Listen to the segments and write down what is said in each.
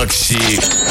Макси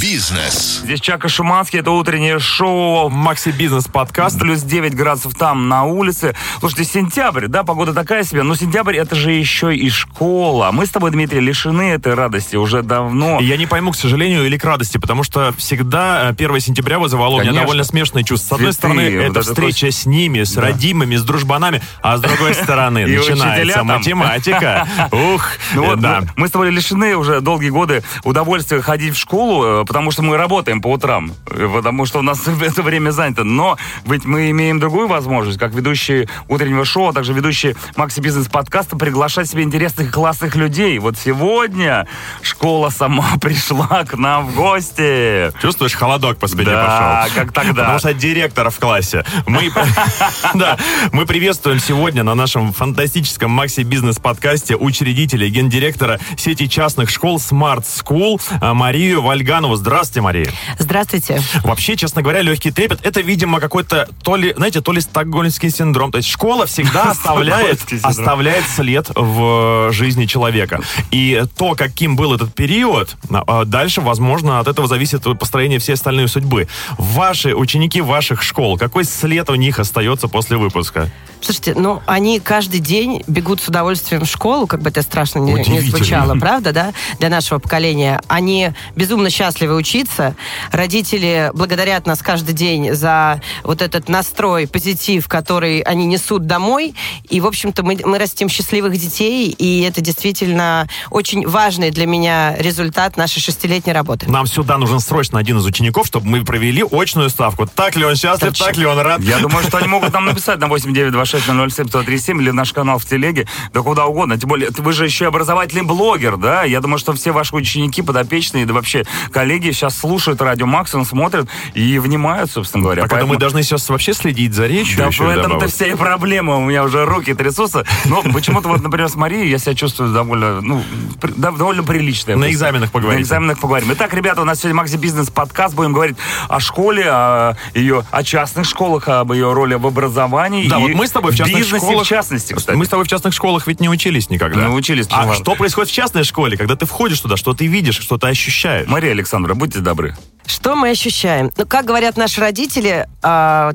Бизнес. Здесь Чака Шуманский, это утреннее шоу Макси Бизнес подкаст. Плюс 9 градусов там на улице. Слушайте, сентябрь, да, погода такая себе, но сентябрь это же еще и школа. Мы с тобой, Дмитрий, лишены этой радости уже давно. Я не пойму, к сожалению, или к радости, потому что всегда 1 сентября вызывало у меня Конечно. довольно смешные чувства. С одной Цветы, стороны, вот это встреча с ними, с Да. родимыми, с дружбанами, а с другой стороны начинается математика. Ух, Ну вот, да. мы с тобой лишены уже долгие годы удовольствия ходить в школу, э, потому что мы работаем по утрам, э, потому что у нас это время занято. Но ведь мы имеем другую возможность, как ведущие утреннего шоу, а также ведущие Макси Бизнес подкаста, приглашать себе интересных и классных людей. Вот сегодня школа сама пришла к нам в гости. Чувствуешь, холодок по спине Да, пошел? как тогда. Потому что директора в классе. Мы, да, мы приветствуем сегодня на нашем фантастическом Макси Бизнес подкасте учредителя гендиректора сети частных школ Smart School а, Марию Вальганову. Здравствуйте, Мария. Здравствуйте. Вообще, честно говоря, легкий трепет, это, видимо, какой-то, то ли, знаете, то ли стокгольмский синдром. То есть школа всегда оставляет, оставляет след в жизни человека. И то, каким был этот период, а, дальше, возможно, от этого зависит построение всей остальной судьбы. Ваши ученики ваших школ, какой след у них остается после выпуска? Слушайте, ну, они каждый день бегут с удовольствием в школу, как бы это страшно не, не звучало, правда, да, для нашего поколения. Они безумно счастливы учиться. Родители благодарят нас каждый день за вот этот настрой, позитив, который они несут домой. И, в общем-то, мы, мы растим счастливых детей, и это действительно очень важный для меня результат нашей шестилетней работы. Нам сюда нужен срочно один из учеников, чтобы мы провели очную ставку. Так ли он счастлив, Точно. так ли он рад? Я думаю, что они могут нам написать на 8926-007-137 или наш канал в телеге, да куда угодно. Тем более, вы же еще и образовательный блогер, да? Я думаю, что все ваши ученики, подопечные, да вообще коллеги сейчас слушают радио Максимум, смотрят и внимают, собственно говоря. Так это мы Поэтому- должны сейчас вообще следить за речью Да в этом-то вся и проблема. У меня уже руки трясутся. Но почему-то вот, например, с Марией я себя чувствую довольно, ну, при- довольно прилично. На экзаменах поговорите. На экзаменах поговорим. Итак, ребята, у нас сегодня Макси Бизнес подкаст. Будем говорить о школе, о ее, о частных школах, об ее роли в образовании. Да, вот мы с тобой в частных бизнесе школах... в частности, кстати. Мы с тобой в частных школах ведь не учились никогда. Не учились, А что происходит в частной школе, когда ты входишь туда, что ты видишь, что ты ощущаешь? Мария Александровна, будьте добры. Что мы ощущаем? Ну, как говорят наши родители, а,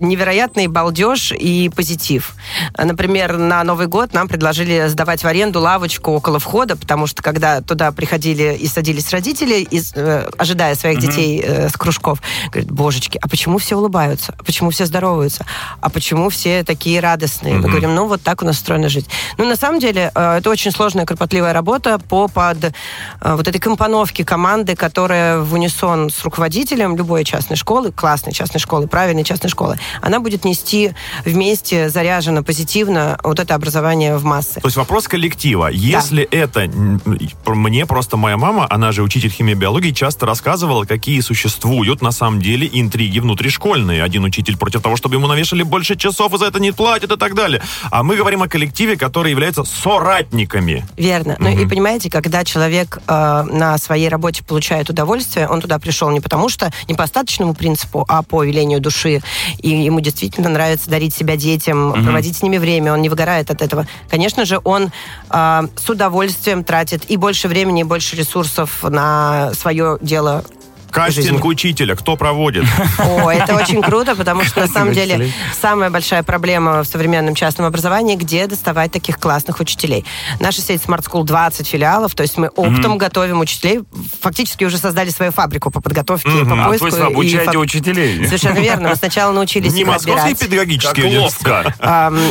невероятный балдеж и позитив. Например, на Новый год нам предложили сдавать в аренду лавочку около входа, потому что когда туда приходили и садились родители, и, э, ожидая своих детей э, с кружков, говорят, божечки, а почему все улыбаются? А почему все здороваются? А почему все такие радостные? Мы говорим, ну вот так у нас устроена жизнь. Ну, на самом деле, э, это очень сложная, кропотливая работа по под э, вот этой компоновке команды, которая в унисон с руководителем любой частной школы, классной частной школы, правильной частной школы, она будет нести вместе заряженно, позитивно вот это образование в массы. То есть вопрос коллектива. Если это... м, Мне просто моя мама, она же учитель химии и биологии, часто рассказывала, какие существуют на самом деле интриги внутришкольные. Один учитель против того, чтобы ему навешали больше часов, и за это не платят и так далее. А мы говорим о коллективе, который является соратниками. Верно. Ну и понимаете, когда человек э, на своей работе получает удовольствие, он туда пришел не потому что, не по остаточному принципу, а по велению души. И ему действительно нравится дарить себя детям, проводить с ними время, он не выгорает от этого. Конечно же, он э, с удовольствием тратит и больше времени, и больше ресурсов на свое дело Кастинг учителя, кто проводит? О, это очень круто, потому что на самом деле самая большая проблема в современном частном образовании, где доставать таких классных учителей. Наша сеть Smart School 20 филиалов, то есть мы оптом готовим учителей, фактически уже создали свою фабрику по подготовке, по А, поиску. есть вы и обучаете фаб- учителей? Совершенно верно. Мы сначала научились Не московский педагогический Как университет.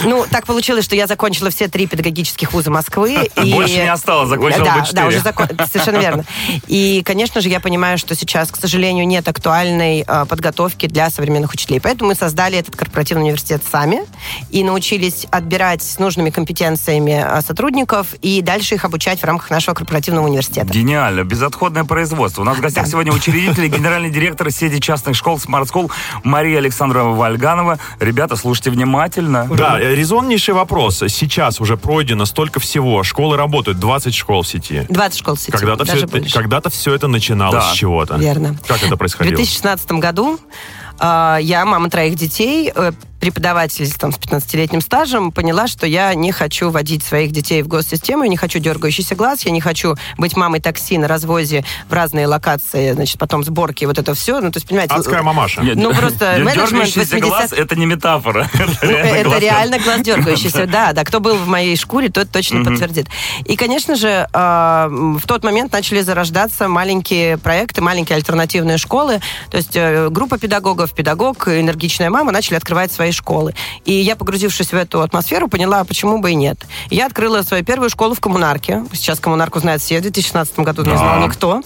ну, так получилось, что я закончила все три педагогических вуза Москвы. Больше не осталось, закончила да, бы Да, четыре. уже закон... совершенно верно. И, конечно же, я понимаю, что сейчас, к сожалению, нет актуальной а, подготовки для современных учителей. Поэтому мы создали этот корпоративный университет сами и научились отбирать с нужными компетенциями а, сотрудников и дальше их обучать в рамках нашего корпоративного университета. Гениально. Безотходное производство. У нас в гостях Да. сегодня учредитель и генеральный директор сети частных школ Smart School Мария Александровна Вальганова. Ребята, слушайте внимательно. Да, э, резоннейший вопрос. Сейчас уже пройдено столько всего. Школы работают, 20 школ в сети. 20 школ в сети. Когда-то все, это, когда-то все это начиналось Да. с чего-то. Верно. Как это В происходило? 2016 году э, я, мама троих детей, э, преподаватель там, с 15-летним стажем поняла, что я не хочу водить своих детей в госсистему, я не хочу дергающийся глаз, я не хочу быть мамой такси на развозе в разные локации, значит, потом сборки, вот это все. Ну, то есть, понимаете... Адская мамаша. Нет, Ну, просто менеджмент дергающийся 80 глаз это не метафора. Ну, это реально глаз дергающийся, да, да. Кто был в моей шкуре, тот точно подтвердит. И, конечно же, э, в тот момент начали зарождаться маленькие проекты, маленькие альтернативные школы. То есть э, группа педагогов, педагог, энергичная мама начали открывать свои школы. И я, погрузившись в эту атмосферу, поняла, почему бы и нет. Я открыла свою первую школу в коммунарке. Сейчас коммунарку знают все. В 2016 году не знал никто.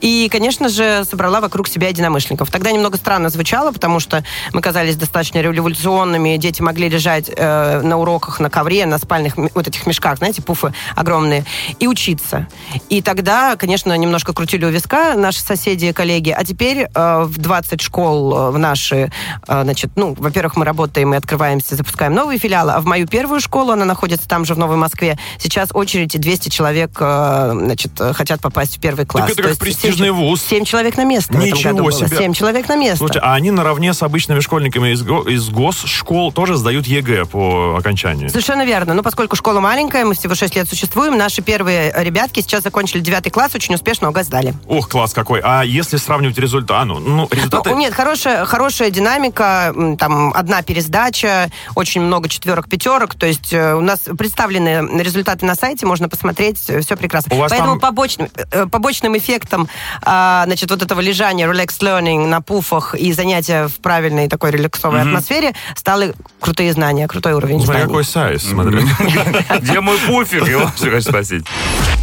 И, конечно же, собрала вокруг себя единомышленников. Тогда немного странно звучало, потому что мы казались достаточно революционными. Дети могли лежать э, на уроках на ковре, на спальных вот этих мешках, знаете, пуфы огромные, и учиться. И тогда, конечно, немножко крутили у виска наши соседи и коллеги. А теперь э, в 20 школ э, в наши, э, значит, ну, во-первых, мы работаем и открываемся, запускаем новые филиалы, а в мою первую школу, она находится там же, в Новой Москве, сейчас очередь и 200 человек, э, значит, э, хотят попасть в первый класс. это То как престижный семь- вуз. Семь человек на место Ничего себе. Семь человек на место. Слушайте, а они наравне с обычными школьниками из, го- из госшкол тоже сдают ЕГЭ по окончанию? Совершенно верно. Ну, поскольку школа маленькая, мы всего 6 лет существуем, наши первые ребятки сейчас закончили 9 класс, очень успешно ОГЭ сдали. Ох, класс какой. А если сравнивать результаты? А, ну, ну, результаты... Ну, нет, хорошая, хорошая динамика, там одна пересдача, очень много четверок, пятерок, то есть э, у нас представлены результаты на сайте, можно посмотреть, все прекрасно. У Поэтому там- побочным, э, побочным эффектом, а, значит, вот этого лежания, relax learning на пуфах и занятия в правильной такой релаксовой атмосфере стали крутые знания, крутой уровень Смотри, знаний. какой сайз, смотри. Где мой пуфик? Его все хочу спросить.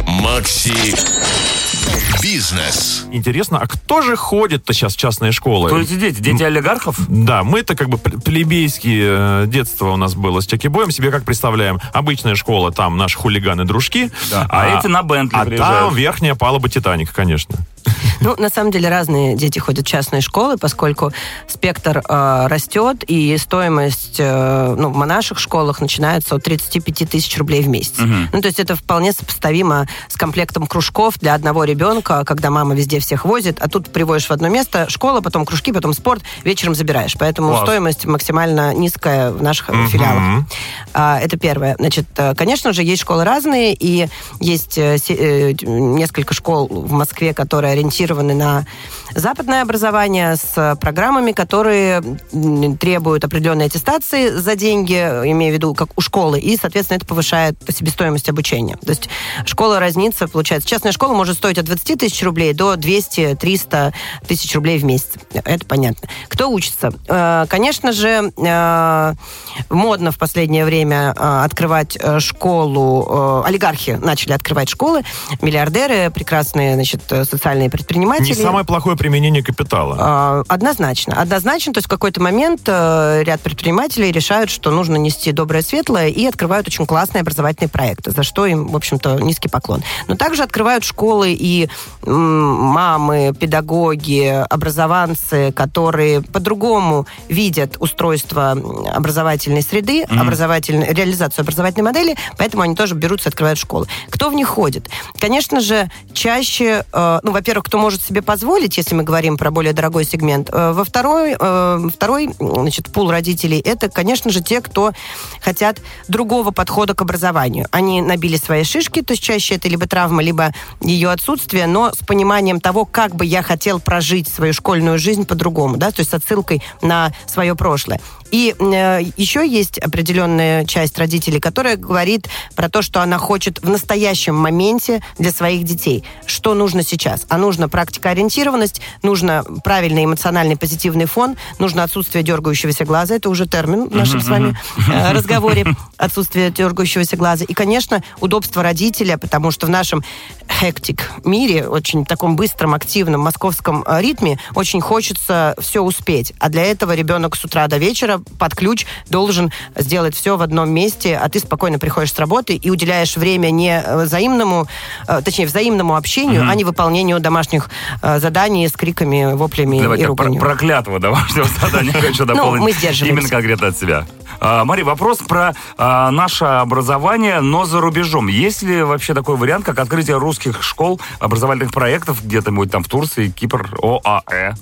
Макси Бизнес. Интересно, а кто же ходит-то сейчас в частные школы? Кто эти дети? Дети олигархов? Да, мы-то как бы пле- плебейские э, детство у нас было с Чаки-боем. Себе как представляем? Обычная школа, там наши хулиганы-дружки. Да. А эти на Бентли А приезжают. там верхняя палуба Титаника, конечно. Ну, на самом деле, разные дети ходят в частные школы, поскольку спектр э, растет, и стоимость э, ну, в наших школах начинается от 35 тысяч рублей в месяц. Ну, то есть это вполне сопоставимо с комплектом кружков для одного ребенка, когда мама везде всех возит, а тут приводишь в одно место школа, потом кружки, потом спорт, вечером забираешь. Поэтому Класс. стоимость максимально низкая в наших э, филиалах. А, это первое. Значит, э, конечно же, есть школы разные, и есть э, э, несколько школ в Москве, которые ориентированы на западное образование с э, программами, которые требуют определенной аттестации за деньги, имею в виду, как у школы, и, соответственно, это повышает себестоимость обучения. То есть школа разнится, получается. Частная школа может стоить от 20 тысяч рублей до 200-300 тысяч рублей в месяц. Это понятно. Кто учится? Э, Конечно же, э, модно в последнее время открывать школу, олигархи начали открывать школы, миллиардеры, прекрасные, значит, социальные предприниматели. Не самое плохое применение капитала. А, Однозначно. Однозначно, то есть в какой-то момент э, ряд предпринимателей решают, что нужно нести доброе светлое и открывают очень классные образовательные проекты, за что им, в общем-то, низкий поклон. Но также открывают школы и мамы, педагоги, образованцы, которые по-другому видят устройство образовательной среды, образовательной, реализацию образовательной модели, поэтому они тоже берутся и открывают школы. Кто в них ходит? Конечно же, чаще, э, ну, во-первых, кто может себе позволить, если мы говорим про более дорогой сегмент. Э, Во второй, э, второй значит, пул родителей, это, конечно же, те, кто хотят другого подхода к образованию. Они набили свои шишки, то есть чаще это либо травма, либо ее отсутствие, но с пониманием того, как бы я хотел прожить свою школьную жизнь по-другому, да, то есть с отсылкой на свое прошлое. И э, еще есть определенная часть родителей, которая говорит про то, что она хочет в настоящем моменте для своих детей. Что нужно сейчас? А нужно практикоориентированность, нужно правильный эмоциональный позитивный фон, нужно отсутствие дергающегося глаза. Это уже термин в нашем с вами э, разговоре. Отсутствие дергающегося глаза. И, конечно, удобство родителя, потому что в нашем хектик мире, очень таком быстром, активном московском э, ритме, очень хочется все успеть. А для этого ребенок с утра до вечера под ключ должен сделать все в одном месте, а ты спокойно приходишь с работы и уделяешь время не э, взаимному, э, точнее, взаимному общению, а не выполнению домашних э, заданий с криками, воплями и Давайте про руганью. проклятого домашнего задания хочу дополнить. Ну, мы сдерживаемся. Именно конкретно от себя. А, Мария, вопрос про а, наше образование, но за рубежом. Есть ли вообще такой вариант, как открытие русских школ, образовательных проектов где-то, может, там в Турции, Кипр, ОАЭ?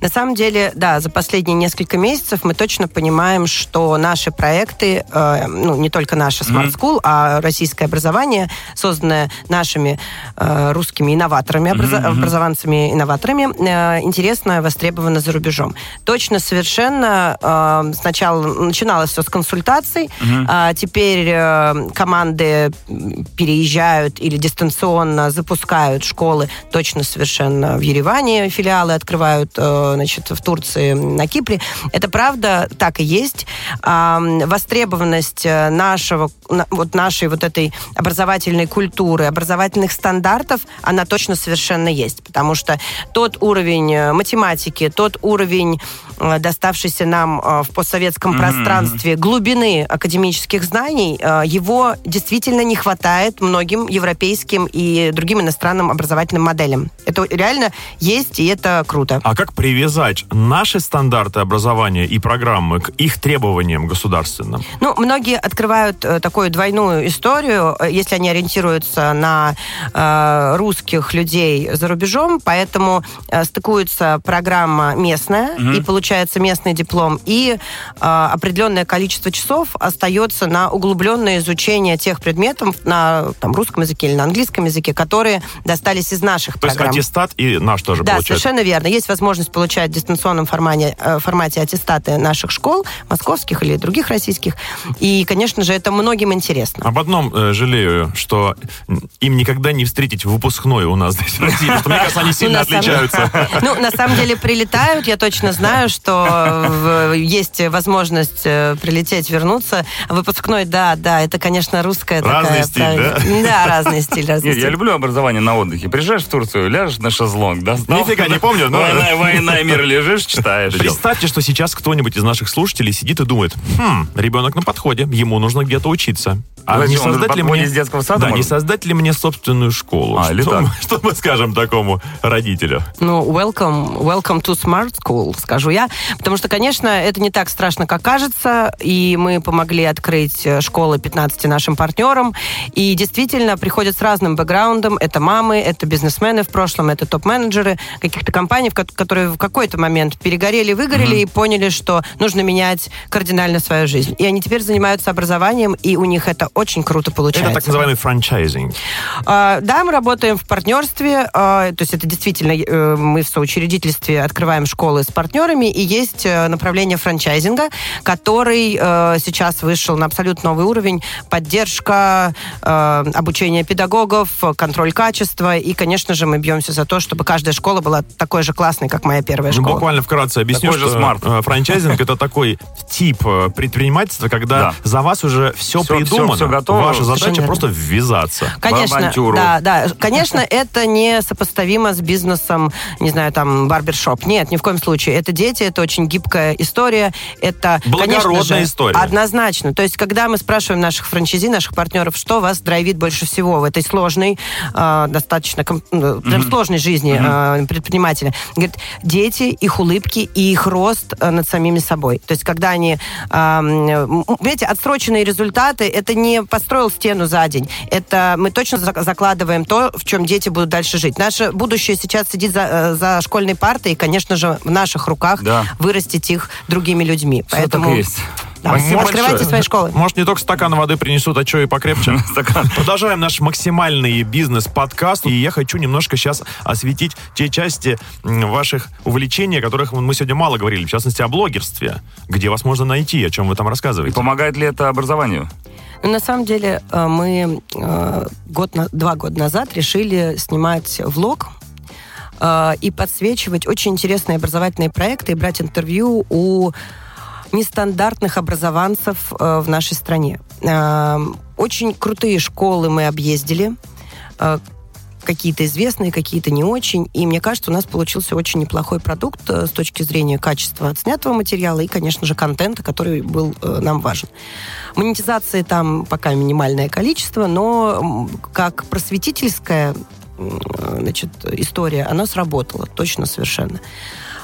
На самом деле, да, за последние несколько месяцев мы точно понимаем, что наши проекты, э, ну, не только наше Smart School, а российское образование, созданное нашими э, русскими инноваторами, образа- образованцами-инноваторами, э, интересно, востребовано за рубежом. Точно, совершенно. э, сначала начиналось все с консультаций, а теперь э, команды переезжают или дистанционно запускают школы точно совершенно в Ереване филиалы открывают, э, значит, в Турции, на Кипре. Это правда, так и есть. Востребованность э, нашего, на- вот нашей вот этой образовательной культуры, образовательных стандартов, она точно совершенно есть. Потому что тот уровень э, математики, тот уровень, доставшийся нам в постсоветском пространстве, глубины академических знаний, его действительно не хватает многим европейским и другим иностранным образовательным моделям. Это реально есть, и это круто. А как привязать наши стандарты образования и программы к их требованиям государственным? Ну, многие открывают э, такую двойную историю, э, если они ориентируются на э, русских людей за рубежом, поэтому э, стыкуется программа местная, и получается местный диплом, и э, определенное количество часов остается на углубленное изучение тех предметов на там, русском языке или на английском языке, которые достались из наших То есть программ. аттестат и наш тоже Да, получается. совершенно верно. Есть возможность получать в дистанционном формате, э, формате аттестаты наших школ, московских или других российских. И, конечно же, это многим интересно. Об одном э, жалею, что им никогда не встретить выпускной у нас здесь в России, потому что, мне кажется, они сильно отличаются. Ну, на самом деле прилетают. Я точно знаю, что э, есть возможность э, прилететь, вернуться. Выпускной, да, да, это, конечно, русская Разный такая... стиль, правильно. Да, разный стиль, разный Нет, я стиль. люблю образование на отдыхе. Приезжаешь в Турцию, ляжешь на шезлонг, да? Нифига не помню, но- Война, война и мир лежишь, читаешь. Представьте, что сейчас кто-нибудь из наших слушателей сидит и думает, хм, ребенок на подходе, ему нужно где-то учиться. А Давайте не создать ли мне... из детского сада, Да, не может? создать ли мне собственную школу? А, или что, так. мы, что мы скажем такому родителю? Ну, welcome, welcome to Smart School, скажу я. Потому что, конечно, это не так страшно, как кажется. И мы помогли открыть э, школы 15 нашим партнерам. И действительно приходят с разным бэкграундом. Это мамы, это бизнесмены в прошлом, это топ-менеджеры каких-то компаний, которые в какой-то момент перегорели, выгорели и поняли, что нужно менять кардинально свою жизнь. И они теперь занимаются образованием, и у них это очень круто получается. Это так называемый франчайзинг. А, Да, мы работаем в партнерстве, а, то есть это действительно э, мы в соучредительстве открываем школы с партнерами, и есть э, направление франчайзинга, который э, сейчас вышел на абсолютно новый уровень, поддержка, обучение педагогов, контроль качества, и, конечно же, мы бьемся за то, чтобы каждая школа была такой же классной, как моя первая Ну, школа. буквально вкратце объясню, Такой же что smart. э, франчайзинг это такой тип э, предпринимательства, когда Да. за вас уже все, Всё- придумано. всё- всё готово. Ваша задача просто ввязаться. Конечно, авантюру. да, да. Конечно, это не сопоставимо с бизнесом, не знаю, там, барбершоп. Нет, ни в коем случае. Это дети, это очень гибкая история. Это, конечно Благородная же, история. Однозначно. То есть, когда мы спрашиваем наших франчайзи, наших партнеров, что вас драйвит больше всего в этой сложной, э, достаточно ком- ну, прям сложной жизни э, предпринимателя, говорит, дети, их улыбки и их рост э, над самими собой. То есть, когда они, понимаете, отсроченные результаты, это не построил стену за день. Это мы точно зак- закладываем то, в чем дети будут дальше жить. Наше будущее сейчас сидит за, э, за школьной партой, и, конечно же, в наших руках Да. вырастить их другими людьми. Всё Поэтому так есть. Да, Спасибо открывайте большое. свои школы. Может, не только стакан воды принесут, а что и покрепче. Продолжаем наш максимальный бизнес-подкаст. И я хочу немножко сейчас осветить те части ваших увлечений, о которых мы сегодня мало говорили. В частности, о блогерстве. Где вас можно найти, о чем вы там рассказываете. Помогает ли это образованию? Ну, на самом деле, э, мы э, год два года назад решили снимать влог э, и подсвечивать очень интересные образовательные проекты и брать интервью у нестандартных образованцев э, в нашей стране. Э, Очень крутые школы мы объездили, э, какие-то известные, какие-то не очень. И мне кажется, у нас получился очень неплохой продукт с точки зрения качества отснятого материала и, конечно же, контента, который был нам важен. Монетизации там пока минимальное количество, но как просветительская значит, история, она сработала, точно совершенно.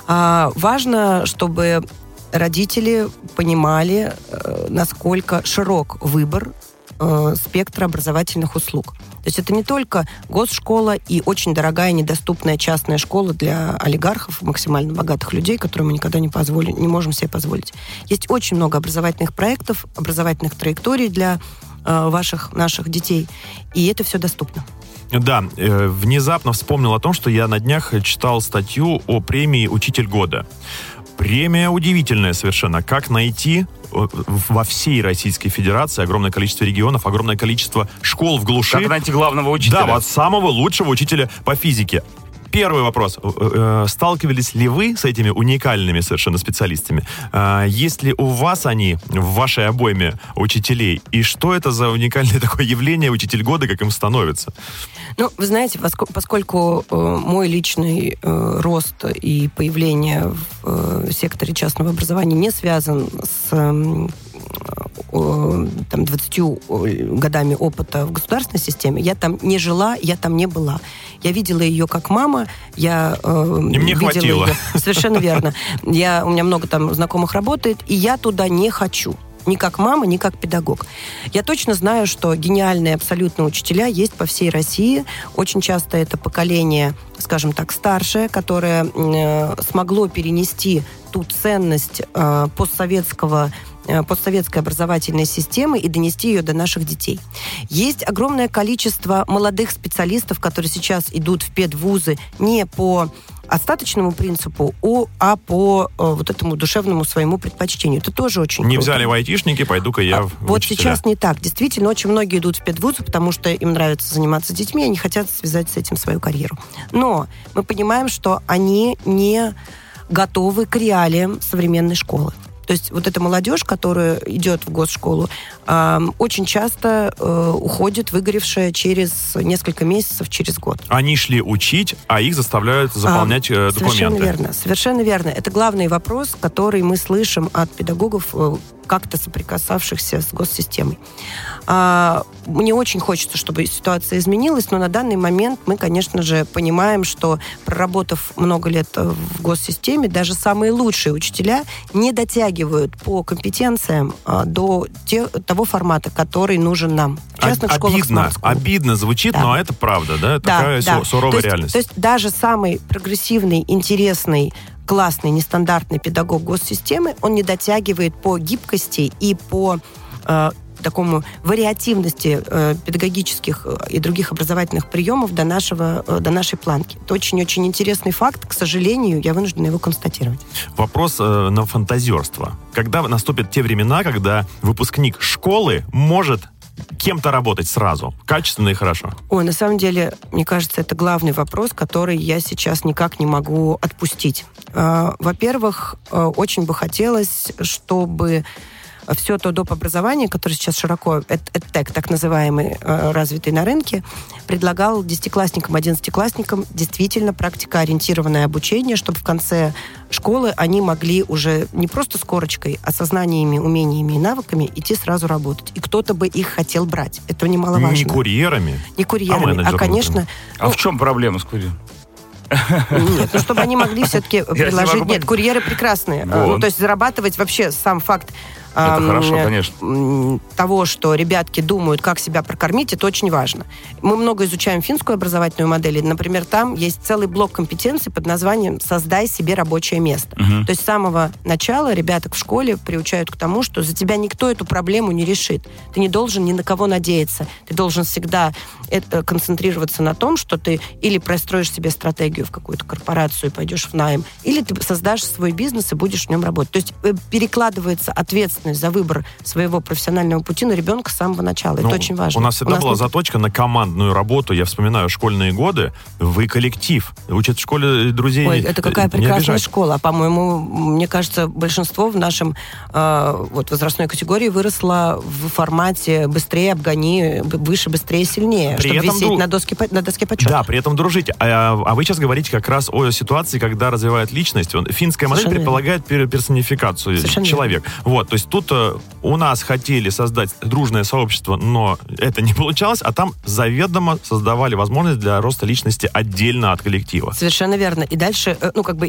А, важно, чтобы родители понимали, э, насколько широк выбор э, спектра образовательных услуг. То есть это не только госшкола и очень дорогая недоступная частная школа для олигархов, максимально богатых людей, которые мы никогда не, позволим, не можем себе позволить. Есть очень много образовательных проектов, образовательных траекторий для э, ваших, наших детей, и это все доступно. Да, э, внезапно вспомнил о том, что я на днях читал статью о премии «Учитель года». Премия удивительная совершенно. Как найти э, во всей Российской Федерации огромное количество регионов, огромное количество школ в глуши. Как найти главного учителя? Да, вот самого лучшего учителя по физике. Первый вопрос. Э, э, сталкивались ли вы с этими уникальными совершенно специалистами? Э, есть ли у вас они в вашей обойме учителей? И что это за уникальное такое явление учитель года, как им становится? Ну, вы знаете, поскольку мой личный рост и появление в секторе частного образования не связан с там, 20 годами опыта в государственной системе, я там не жила, я там не была. Я видела ее как мама, я э, и мне видела хватило. ее. Совершенно верно. Я, у меня много там знакомых работает, и я туда не хочу ни как мама, ни как педагог. Я точно знаю, что гениальные абсолютно учителя есть по всей России. Очень часто это поколение, скажем так, старшее, которое э, смогло перенести ту ценность э, постсоветского Э, постсоветской образовательной системы и донести ее до наших детей. Есть огромное количество молодых специалистов, которые сейчас идут в педвузы не по остаточному принципу, а по э, вот этому душевному своему предпочтению. Это тоже очень Не круто. взяли в айтишники, пойду-ка я а, в Вот учителя. сейчас не так. Действительно, очень многие идут в педвузы, потому что им нравится заниматься детьми, они хотят связать с этим свою карьеру. Но мы понимаем, что они не готовы к реалиям современной школы. То есть вот эта молодежь, которая идет в госшколу, э, очень часто э, уходит выгоревшая через несколько месяцев, через год. Они шли учить, а их заставляют заполнять а, документы. Совершенно верно, совершенно верно. Это главный вопрос, который мы слышим от педагогов э, как-то соприкасавшихся с госсистемой. А, мне очень хочется, чтобы ситуация изменилась, но на данный момент мы, конечно же, понимаем, что проработав много лет в госсистеме, даже самые лучшие учителя не дотягивают по компетенциям а, до те, того формата, который нужен нам. В частных Об, школах обидно, обидно звучит, да. но это правда, да? да Такая да. суровая то есть, реальность. То есть даже самый прогрессивный, интересный классный, нестандартный педагог госсистемы, он не дотягивает по гибкости и по э, такому вариативности э, педагогических э, и других образовательных приемов до, нашего, э, до нашей планки. Это очень-очень интересный факт. К сожалению, я вынуждена его констатировать. Вопрос э, на фантазерство. Когда наступят те времена, когда выпускник школы может кем-то работать сразу, качественно и хорошо? Ой, на самом деле, мне кажется, это главный вопрос, который я сейчас никак не могу отпустить. А, во-первых, э, очень бы хотелось, чтобы все то доп. образование, которое сейчас широко, EdTech, так называемый, э, развитый на рынке, предлагал десятиклассникам, одиннадцатиклассникам действительно практикоориентированное обучение, чтобы в конце школы они могли уже не просто с корочкой, а со знаниями, умениями и навыками идти сразу работать. И кто-то бы их хотел брать. Это немаловажно. Не курьерами. Не курьерами, а, а конечно... А ну, в чем проблема с курьером? Нет, ну чтобы они могли все-таки предложить... Нет, курьеры прекрасные. Ну, то есть зарабатывать вообще сам факт это эм, хорошо, конечно. того, что ребятки думают, как себя прокормить, это очень важно. Мы много изучаем финскую образовательную модель. И, например, там есть целый блок компетенций под названием «Создай себе рабочее место». Угу. То есть с самого начала ребяток в школе приучают к тому, что за тебя никто эту проблему не решит. Ты не должен ни на кого надеяться. Ты должен всегда это, концентрироваться на том, что ты или простроишь себе стратегию в какую-то корпорацию и пойдешь в найм, или ты создашь свой бизнес и будешь в нем работать. То есть э, перекладывается ответственность ответственность за выбор своего профессионального пути на ребенка с самого начала. Ну, Это очень важно. У нас всегда у нас была нет... заточка на командную работу. Я вспоминаю школьные годы. Вы коллектив. Учат в школе друзей. Ой, это какая прекрасная школа. По-моему, мне кажется, большинство в нашем э, вот, возрастной категории выросло в формате быстрее обгони, выше, быстрее, сильнее, при чтобы этом висеть дру... на, доске, на доске почета. Да, при этом дружите. А, а вы сейчас говорите как раз о ситуации, когда развивает личность. Финская модель Совершенно предполагает верно. персонификацию Совершенно человека. Вот, то есть тут э, у нас хотели создать дружное сообщество, но это не получалось, а там заведомо создавали возможность для роста личности отдельно от коллектива. Совершенно верно. И дальше, э, ну, как бы,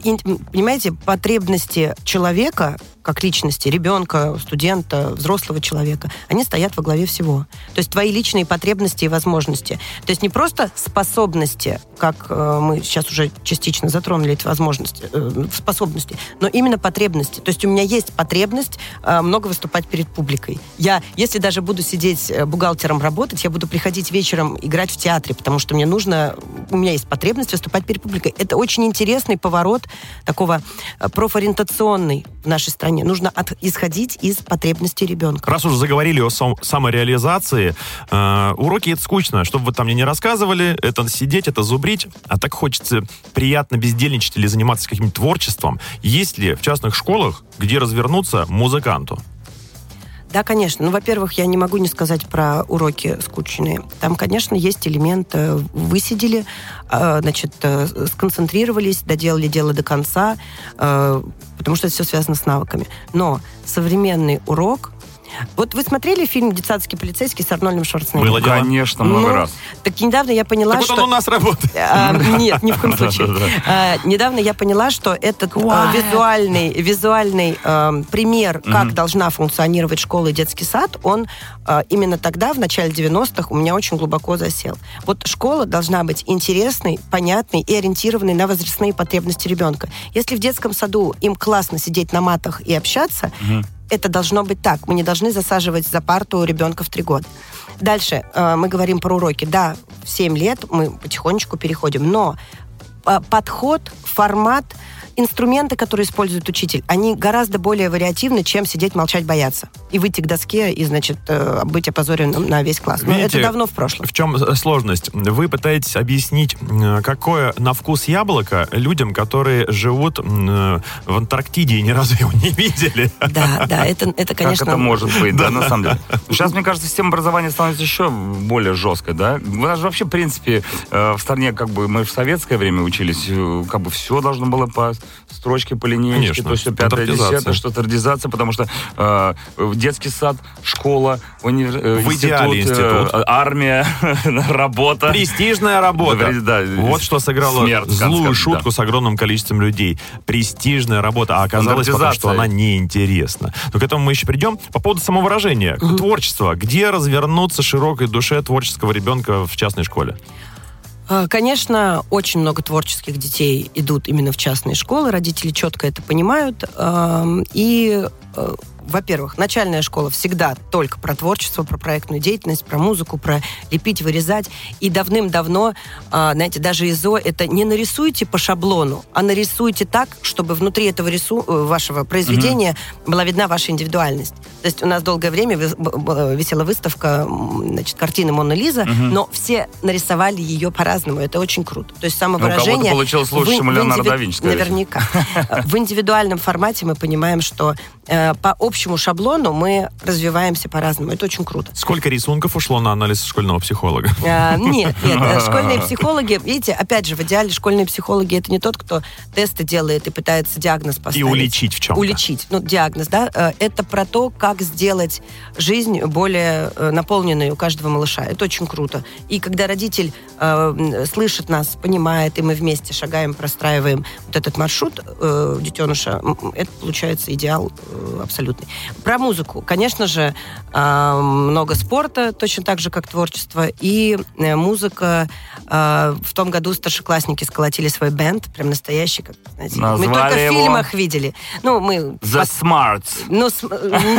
понимаете, потребности человека, как личности, ребенка, студента, взрослого человека, они стоят во главе всего. То есть твои личные потребности и возможности. То есть не просто способности, как э, мы сейчас уже частично затронули эти возможности, э, способности, но именно потребности. То есть у меня есть потребность э, много выступать перед публикой. Я, если даже буду сидеть э, бухгалтером работать, я буду приходить вечером играть в театре, потому что мне нужно, у меня есть потребность выступать перед публикой. Это очень интересный поворот такого э, профориентационный в нашей стране. Нужно от- исходить из потребностей ребенка. Раз уже заговорили о сам- самореализации, э, уроки это скучно, чтобы вы там мне не рассказывали, это сидеть, это зубрить, а так хочется приятно бездельничать или заниматься каким-то творчеством. Есть ли в частных школах, где развернуться музыканту? Да, конечно. Ну, во-первых, я не могу не сказать про уроки скучные. Там, конечно, есть элемент э, высидели, э, значит, э, сконцентрировались, доделали дело до конца, потому что это все связано с навыками. Но современный урок... Вот вы смотрели фильм «Детсадский полицейский» с Арнольдом Шварценеггером? Было дело. Конечно, много Ну, раз. Так недавно я поняла, Так вот что... он у нас работает. А, Нет, ни в коем случае. А, Недавно я поняла, что этот а, визуальный, визуальный а, пример, как должна функционировать школа и детский сад, он а, именно тогда, в начале 90-х, у меня очень глубоко засел. Вот школа должна быть интересной, понятной и ориентированной на возрастные потребности ребенка. Если в детском саду им классно сидеть на матах и общаться, это должно быть так. Мы не должны засаживать за парту ребенка в три года. Дальше э, мы говорим про уроки. Да, в 7 лет мы потихонечку переходим, но э, подход, формат, инструменты, которые использует учитель, они гораздо более вариативны, чем сидеть, молчать, бояться. И выйти к доске и, значит, э, быть опозоренным на весь класс. Но Видите, это давно в прошлом. В чем э, сложность? Вы пытаетесь объяснить, э, какое на вкус яблоко людям, которые живут в Антарктиде и ни разу его не видели. Да, да, это, это конечно... Как это может быть, да, на самом деле. Сейчас, мне кажется, система образования становится еще более жесткой, да? У нас же вообще, в принципе, в стране, как бы, мы в советское время учились, как бы все должно было по строчке, по линейке, Конечно, то все пятое, десятое, что стандартизация, потому что э, детский сад, школа, универ... э, В идеале институт. э, армия, работа. Престижная работа. Да, да, вот что сыграло смерть, злую шутку да. с огромным количеством людей. Престижная работа, а оказалось потом, что она неинтересна. Но к этому мы еще придем. По поводу самовыражения, творчества. Где развернуться широкой душе творческого ребенка в частной школе? А, Конечно, очень много творческих детей идут именно в частные школы, родители четко это понимают. И, э, во-первых, начальная школа всегда только про творчество, про проектную деятельность, про музыку, про лепить, вырезать. И давным-давно, а, знаете, даже ИЗО это не нарисуйте по шаблону, а нарисуйте так, чтобы внутри этого рису... э, вашего произведения была видна ваша индивидуальность. То есть у нас долгое время б- висела выставка значит, картины Мона Лиза, но все нарисовали ее по-разному. Это очень круто. То есть самовыражение... Ну, кого-то получилось лучше, в- чем у Леонардо да Винчи. Наверняка. В индивидуальном формате мы понимаем, что э, по общему шаблону мы развиваемся по-разному. Это очень круто. Сколько рисунков ушло на анализ школьного психолога? А, Нет, нет, э, школьные психологи, видите, опять же, в идеале школьные психологи это не тот, кто тесты делает и пытается диагноз поставить. уличить в чем-то. Уличить, ну, диагноз, да. Э, Это про то, как сделать жизнь более э, наполненной у каждого малыша. Это очень круто. И когда родитель э, слышит нас, понимает, и мы вместе шагаем, простраиваем вот этот маршрут э, детеныша, это получается идеал э, абсолютный. Про музыку. Конечно же, э, много спорта, точно так же, как творчество. И э, музыка. э, в том году старшеклассники сколотили свой бенд, прям настоящий, как, знаете. мы только в его? фильмах видели. Ну, мы... The пос- Smarts. Ну,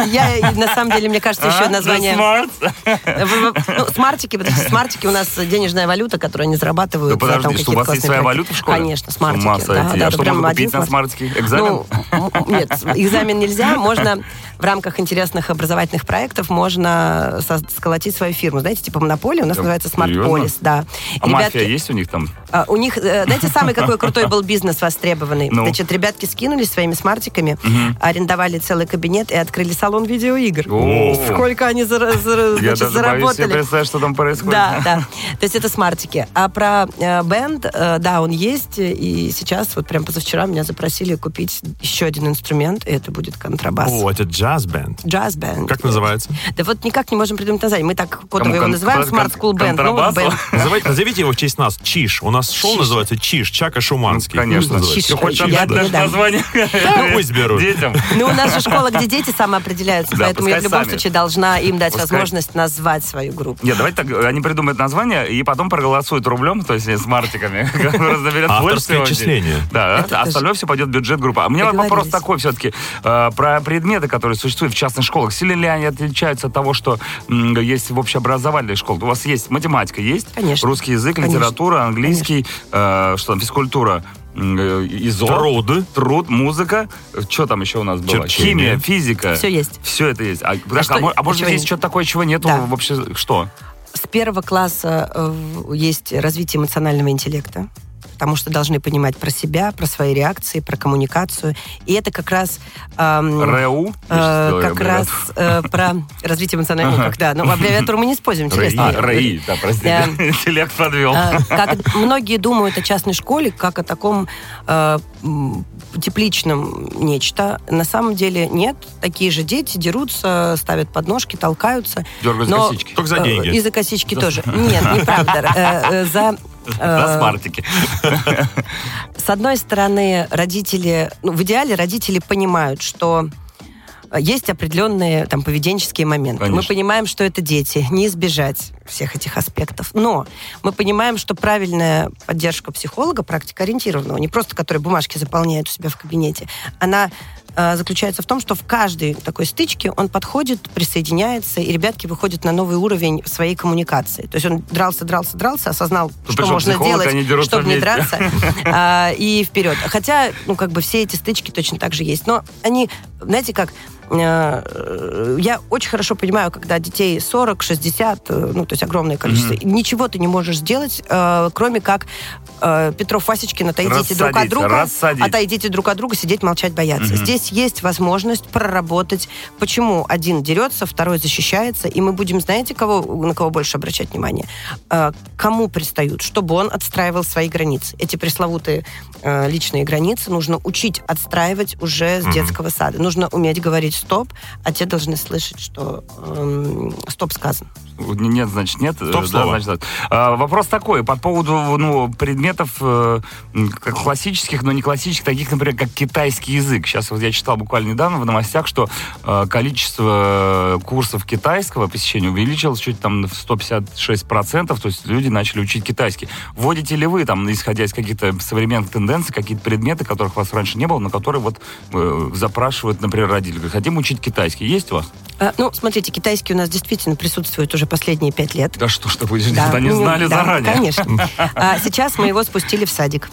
я, на самом деле, мне кажется, еще А? название... The Smarts? В- в- Ну, смартики, потому что смартики у нас денежная валюта, которую они зарабатывают. Да подожди, что у вас есть своя валюта в школе? Конечно, С ума смартики. Да, сойти. А что можно купить на смартик. смартике? Экзамен? Ну, нет, экзамен нельзя. Можно в рамках интересных образовательных проектов можно сколотить свою фирму. Знаете, типа монополия, у нас Да, называется? Смартполис. Да. А мафия есть у них там? А, У них, э, знаете, самый какой крутой был бизнес востребованный? Ну? Значит, ребятки скинулись своими смартиками, арендовали целый кабинет и открыли салон видеоигр. О. Сколько они зара- Я значит, себе заработали. представить, что там происходит. Да, да. То есть это смартики. А про э, бенд, э, да, он есть. И сейчас, вот прям позавчера, меня запросили купить еще один инструмент, и это будет контрабас. О, это джаз-бенд. Джаз-бенд. Как называется? Да вот никак не можем придумать название. Мы так кодово его называем. Smart School Band. Ну. Называйте, назовите его в честь нас. Чиш. У нас шоу Чиш. называется Чиш. Чака Шуманский. Конечно. Называется. Чиш. Ты хочешь Я передам. название Да, пусть берут. детям? Ну, у нас же школа, где дети самоопределяются, Да, поэтому я в любом сами. случае должна им дать Пускай. возможность назвать свою группу. Нет, давайте так, они придумают название и потом проголосуют рублем, то есть с мартиками. Авторское отчисление. Да, остальное все пойдет в бюджет группы. А у меня вопрос такой все-таки. э, Про предметы, которые существуют в частных школах. Сильно ли они отличаются от того, что м, есть в общеобразовательной школе? У вас есть математика, есть? Конечно. Русский язык, Конечно. литература, английский, э, что там, физкультура, э, изо, Труд. труд, музыка. Что там еще у нас было? Черчение. Химия, физика. Все есть. Все это есть. А, подожди, что- а а может есть нет? что-то такое, чего нету Да. вообще? Что? С первого класса э, есть развитие эмоционального интеллекта, потому что должны понимать про себя, про свои реакции, про коммуникацию. И это как раз... эм, РЭУ? э, как раз э, про развитие эмоционального Ага. интеллекта. Но аббревиатуру мы не используем. Интересно. А, РАИ, да, простите. Э, Интеллект подвел. А, Как многие думают о частной школе, как о таком э, тепличном нечто. На самом деле нет. Такие же дети дерутся, ставят подножки, толкаются. Дергают за косички. Только за э, деньги. И за косички тоже. Нет, неправда. Э, э, За... Э, смартике. с одной стороны, родители, ну, в идеале родители понимают, что э, есть определенные там поведенческие моменты. Мы Конечно. понимаем, что это дети, не избежать всех этих аспектов. Но мы понимаем, что правильная поддержка психолога, практика ориентированного, не просто который бумажки заполняет у себя в кабинете, она э, заключается в том, что в каждой такой стычке он подходит, присоединяется, и ребятки выходят на новый уровень своей коммуникации. То есть он дрался, дрался, дрался, осознал, что пришел можно делать, чтобы не вместе. драться, а, и вперед. Хотя, ну, как бы все эти стычки точно так же есть. Но они, знаете, как э, я очень хорошо понимаю, когда детей 40, 60, э, ну, то есть огромное количество, ничего ты не можешь сделать, э, кроме как э, Петров Васечкин, отойдите друг от Рассадить, друга, рассадить. отойдите друг от друга, сидеть, молчать, бояться. Здесь есть возможность проработать, почему один дерется, второй защищается, и мы будем, знаете, кого, на кого больше обращать внимание? Э, кому пристают, чтобы он отстраивал свои границы. Эти пресловутые э, личные границы нужно учить отстраивать уже с детского сада. Нужно уметь говорить стоп, а те должны слышать, что эм, стоп сказан. Нет, значит, нет. Стоп, Да, значит, да. А, Вопрос такой, по поводу ну, предметов э, как классических, но не классических, таких, например, как китайский язык. Сейчас вот я читал буквально недавно в новостях, что э, количество курсов китайского посещения увеличилось чуть там в 156%, то есть люди начали учить китайский. Вводите ли вы, там, исходя из каких-то современных тенденций, какие-то предметы, которых у вас раньше не было, но которые вот э, запрашивают, например, родители? Говорят, Хотим учить китайский. Есть у вас? Э, ну, смотрите, китайский у нас действительно присутствует уже последние пять лет. Да что ж ты будешь Да? Они ну, знали да, заранее. Конечно. А сейчас мы его спустили в садик.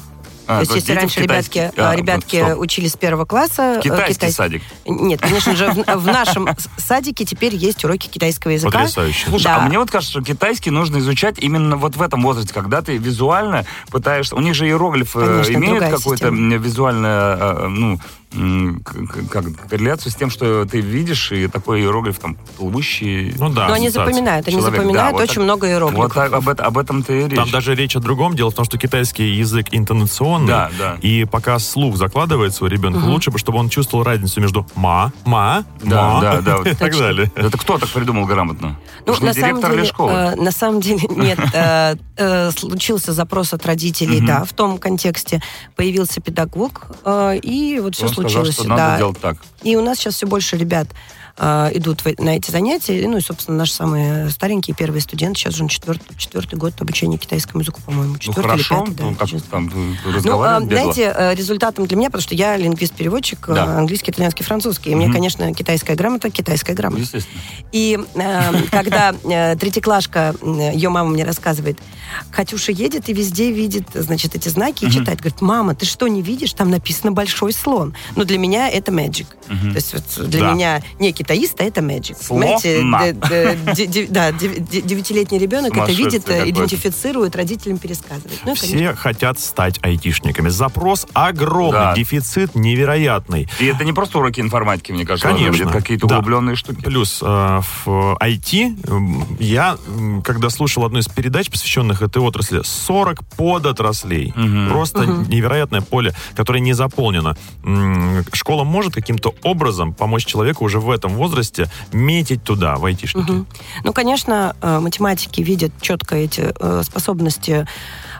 А, то есть, если в раньше ребятки, китайский- а, ребятки стоп. учились с первого класса... э, Китайский китай- садик. Нет, конечно же, в, в нашем садике теперь есть уроки китайского языка. Потрясающе. Слушай, Да. а мне вот кажется, что китайский нужно изучать именно вот в этом возрасте, когда ты визуально пытаешься... У них же иероглиф э, Конечно, имеет м, визуальную, э, ну, как, корреляцию с тем, что ты видишь, и такой иероглиф там плывущий... Ну да. Но они запоминают, они Человек, запоминают да, вот очень так- много иероглифов. Вот об, об этом-то и речь. Там даже речь о другом. Дело в том, что китайский язык интонационный. Да, да. И пока слух закладывается у ребенка, лучше бы, чтобы он чувствовал разницу между ма, ма, Да, ма да, да, вот и так далее. Это кто так придумал грамотно? Ну, на самом директор деле, или школа? э, на самом деле нет. Э, э, случился запрос от родителей, да, в том контексте появился педагог, э, и вот все Он сказал, случилось. что надо да. делать так. И у нас сейчас все больше ребят идут в- на эти занятия. Ну и, собственно, наши самые старенькие первые студенты. Сейчас же он четвертый, четвертый год обучения китайскому языку, по-моему. Ну, Четвертый или хорошо. пятый, да. Ну, как там Ну, э, бегло? знаете, э, результатом для меня, потому что я лингвист-переводчик, э, Да. английский, итальянский, французский. И мне, конечно, китайская грамота, китайская грамота. Естественно. И э, когда э, третьеклашка, э, ее мама мне рассказывает, Катюша едет и везде видит, значит, эти знаки и читает. Говорит, мама, ты что, не видишь? Там написано большой слон. Но для меня это magic. То есть вот для Да. меня некий китаиста это magic. Понимаете, да, дев- де- девятилетний ребенок это видит, э, идентифицирует, родителям пересказывает. Ну, конечно, Все хотят стать айтишниками. Запрос огромный, Да. дефицит невероятный. И это не просто уроки информатики, мне кажется, Конечно. это какие-то Да. углубленные штуки. Плюс э, в IT я, когда слушал одну из передач, посвященных этой отрасли, 40 подотраслей. Просто невероятное поле, которое не заполнено. Школа может каким-то образом помочь человеку уже в этом возрасте метить туда, в айтишники. Мгм. Ну, конечно, э, математики видят четко эти э, способности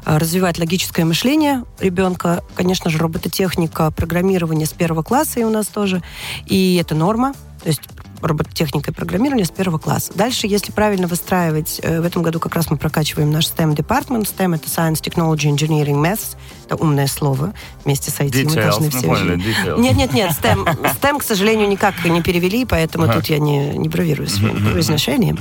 э, развивать логическое мышление ребенка. Конечно же, робототехника, программирование с первого класса и у нас тоже. И это норма. То есть робототехника и программирование с первого класса. Дальше, если правильно выстраивать, э, в этом году как раз мы прокачиваем наш STEM департмент. STEM — это Science, Technology, Engineering, Maths. Это умное слово. Вместе с IT мы Details, должны мы все... поняли, details. Нет, нет, нет, STEM, STEM, к сожалению, никак не перевели, поэтому тут я не, не бравирую своим произношением.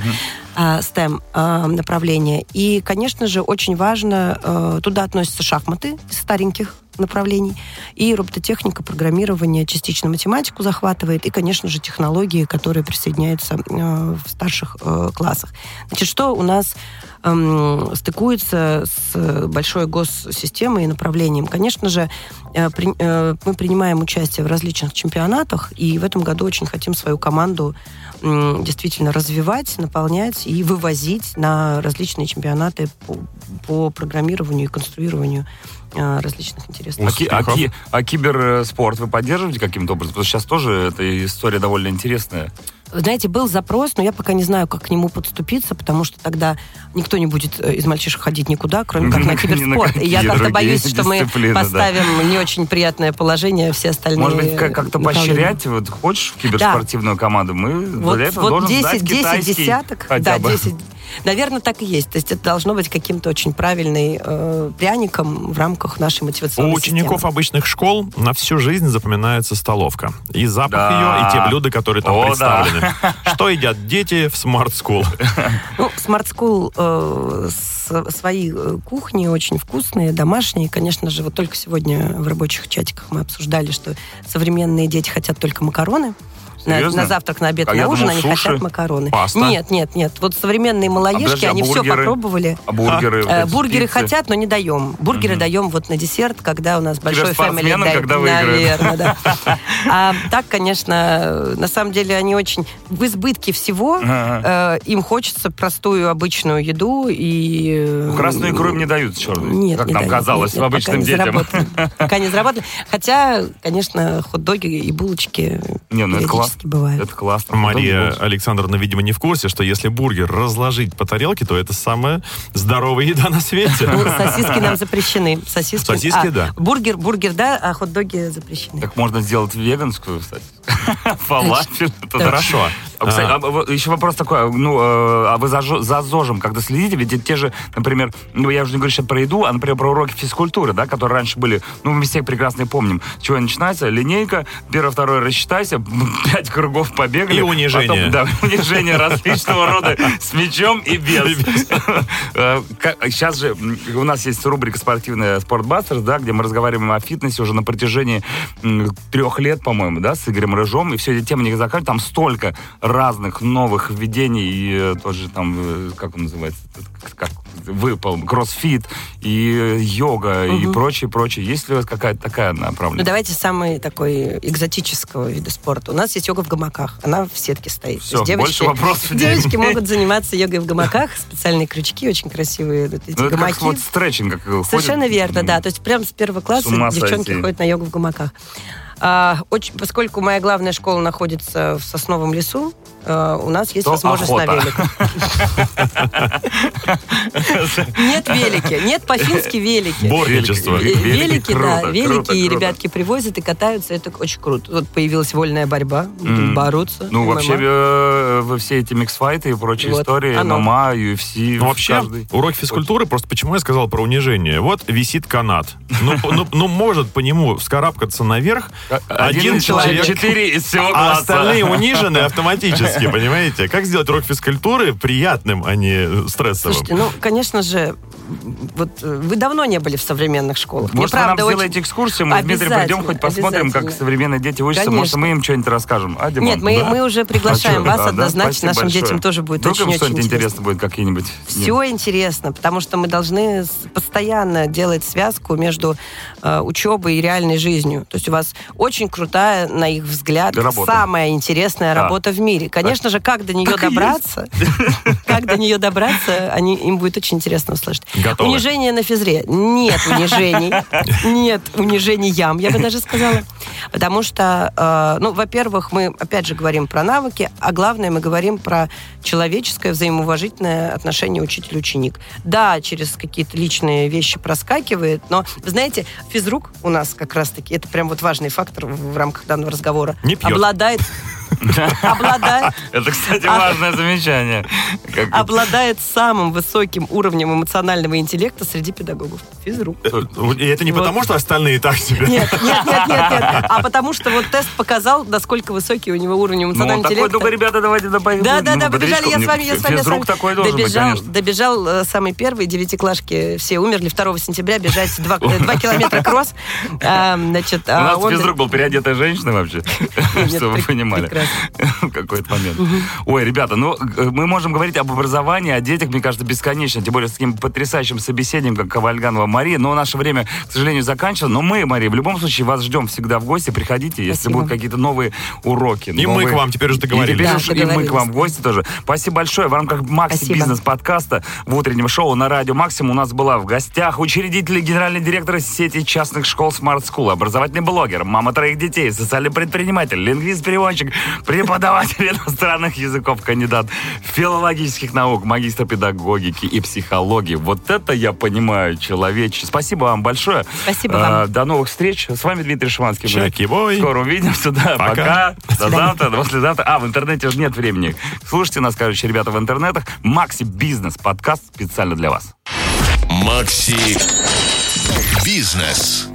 А, STEM а, направление. И, конечно же, очень важно, э, туда относятся шахматы стареньких направлений, и робототехника, программирование, частично математику захватывает, и, конечно же, технологии, которые присоединяются э, в старших э, классах. Значит, что у нас эм, стыкуется с большой госсистемой и направлением? Конечно же, э, при- э, мы принимаем участие в различных чемпионатах, и в этом году очень хотим свою команду м, действительно развивать, наполнять и вывозить на различные чемпионаты по, по программированию и конструированию э, различных интересных. А, ки- а ки- а киберспорт вы поддерживаете каким-то образом? Потому что сейчас тоже эта история довольно интересная. Знаете, был запрос, но я пока не знаю, как к нему подступиться, потому что тогда никто не будет э, из мальчишек ходить никуда, кроме как на киберспорт. И я как-то боюсь, что мы поставим не очень приятное положение все остальные. Может быть, как- как-то поощрять? Вот хочешь в киберспортивную команду? Мы для этого должен 10, знать 10 китайский десяток, да, бы. 10. Наверное, так и есть. То есть это должно быть каким-то очень правильным э, пряником в рамках нашей У мотивационной учеников системы. обычных школ на всю жизнь запоминается столовка. И запах Да. ее, и те блюда, которые там О, представлены. Что едят дети в Smart School? Ну, Smart School э, свои э, кухни очень вкусные, домашние. Конечно же, вот только сегодня в рабочих чатиках мы обсуждали, что современные дети хотят только макароны. На, на завтрак, на обед, А на ужин думал, они суши, хотят макароны. паста. Нет, нет, нет. Вот современные малоежки, подожди, а они все бургеры? попробовали. А бургеры? вот Э, бургеры пиццы? хотят, но не даем. Бургеры даем вот на десерт, когда у нас большой фэмили. Когда. Наверное, да. А так, конечно, на самом деле они очень в избытке всего. Ага. Э, Им хочется простую обычную еду и... э, Ну, Красную икру им не дают черную, Нет, как не нам дают, казалось, нет, нет, обычным детям. Пока не заработали. Хотя, конечно, хот-доги и булочки Не, ну это классно. Периодически бывают. Это классно. Мария Александровна, видимо, не в курсе, что если бургер разложить по тарелке, то это самая здоровая еда на свете. Ну, сосиски нам запрещены. Сосиски, Сосиски, а, да. Бургер, бургер, да, а хот-доги запрещены. Так можно сделать веганскую, кстати. Фалафель. Хорошо. А, кстати, А, а, вот еще вопрос такой, ну, а вы за, ЗОЖем когда следите? Ведь те же, например, ну, я уже не говорю сейчас про еду, а, например, про уроки физкультуры, да, которые раньше были, ну, мы все прекрасно помним, с чего начинается, линейка, первое, второе, рассчитайся, пять кругов побегали. И унижение. Потом, да, унижение различного рода с мячом и без. Сейчас же м, у нас есть рубрика спортивная «Спортбастерс», да, где мы разговариваем о фитнесе уже на протяжении трех лет, по-моему, да, с Игорем Рыжом, и все эти темы не заканчиваются. Там столько разных новых введений, и э, тоже там, э, как он называется, как- как выпал, кроссфит, и э, йога, и Мгм. прочее, прочее. Есть ли у вас какая-то такая Ну, направленность? давайте самый такой экзотического вида спорта. У нас есть йога в гамаках. Она в сетке стоит. То есть больше вопросов девочки могут заниматься йогой в гамаках. Специальные крючки, очень красивые вот эти Ну, это как вот стретчинг. Как ходит. Совершенно верно, да. То есть прям с первого класса девчонки сойти. ходят на йогу в гамаках. А, очень, поскольку моя главная школа находится в сосновом лесу, а, у нас есть То возможность на охота. великах. Нет велики, нет по-фински велики. Борничество. Велики. Ве- Велики да, велики, и ребятки привозят и катаются, это очень круто. Вот появилась вольная борьба, бороться. Ну, ММА. вообще, э, все эти миксфайты и прочие истории, оно. ММА, UFC, Ну, вообще, урок физкультуры, просто почему я сказал про унижение. Вот висит канат. Ну, ну, ну, может по нему вскарабкаться наверх один из человек, четыре из всего а класса. остальные унижены автоматически, понимаете? Как сделать урок физкультуры приятным, а не стрессовым? Слушайте, ну, конечно же, вот э, вы давно не были в современных школах. Мне Может, вы нам правда очень- сделаете экскурсию, мы с Дмитрием придем, хоть посмотрим, как современные дети учатся. Может, Конечно. мы им что-нибудь расскажем. А, Димон? Нет, мы, Да? мы уже приглашаем А вас А, да? однозначно. Нашим большое. детям тоже будет Вдруг им очень-очень интересно. интересно будет, какие-нибудь... Все интересно, потому что мы должны постоянно делать связку между э, учебой и реальной жизнью. То есть у вас очень крутая, на их взгляд, Работа. самая интересная Да. работа в мире. Конечно же, как до нее Так добраться, как до нее добраться, они, им будет очень интересно услышать. Готовы. Унижение на физре. Нет унижений. Нет унижений ям, я бы даже сказала. Потому что, э, ну, во-первых, мы, опять же, говорим про навыки, а главное, мы говорим про человеческое взаимоуважительное отношение учитель-ученик. Да, через какие-то личные вещи проскакивает, но, вы знаете, физрук у нас как раз-таки, это прям вот важный фактор в рамках данного разговора, Не пьет. обладает, обладает Это, кстати, важное замечание. Обладает самым высоким уровнем эмоционального интеллекта среди педагогов. Физрук. Э, И это не потому, что остальные так себе. Нет, нет, нет, нет, нет. А потому что вот тест показал, насколько высокий у него уровень Ну, эмоционального такой, интеллекта. только, ребята, давайте добавим. Да, да, ну, да, побежали, я с вами, я с вами. Физрук такой должен быть, добежал, э, самый первый, девятиклашки все умерли 2 сентября бежать 2, километра кросс. Значит, У а нас физрук был переодетая женщина вообще, чтобы вы понимали. В какой-то момент. Ой, ребята, ну, э, мы можем говорить об образовании, о детях, мне кажется, бесконечно. Тем более с таким потрясающим собеседником, как Ковальганова Мария. Но наше время, к сожалению, заканчивается. Но мы, Мария, в любом случае вас ждем всегда в гости. Приходите, если будут какие-то новые уроки. И мы к вам теперь уже договорились. и мы к вам в гости тоже. Спасибо большое. В рамках Макси Спасибо. Бизнес подкаста в утреннем шоу на радио Максимум у нас была в гостях учредитель и генеральный директор сети частных школ Smart School, образовательный блогер, мама троих детей, социальный предприниматель, лингвист-переводчик, преподаватель иностранных языков, кандидат филологических наук, магистр педагогики и психологии. Вот это я понимаю, человече. Спасибо вам большое. Спасибо А, вам. До новых встреч. С вами Дмитрий Шиманский. Чаки-бой. Скоро увидимся. Да, Пока. пока. До завтра, до послезавтра. А, в интернете же нет времени. Слушайте нас, короче, ребята, в интернетах. Макси Бизнес подкаст специально для вас. Макси Бизнес.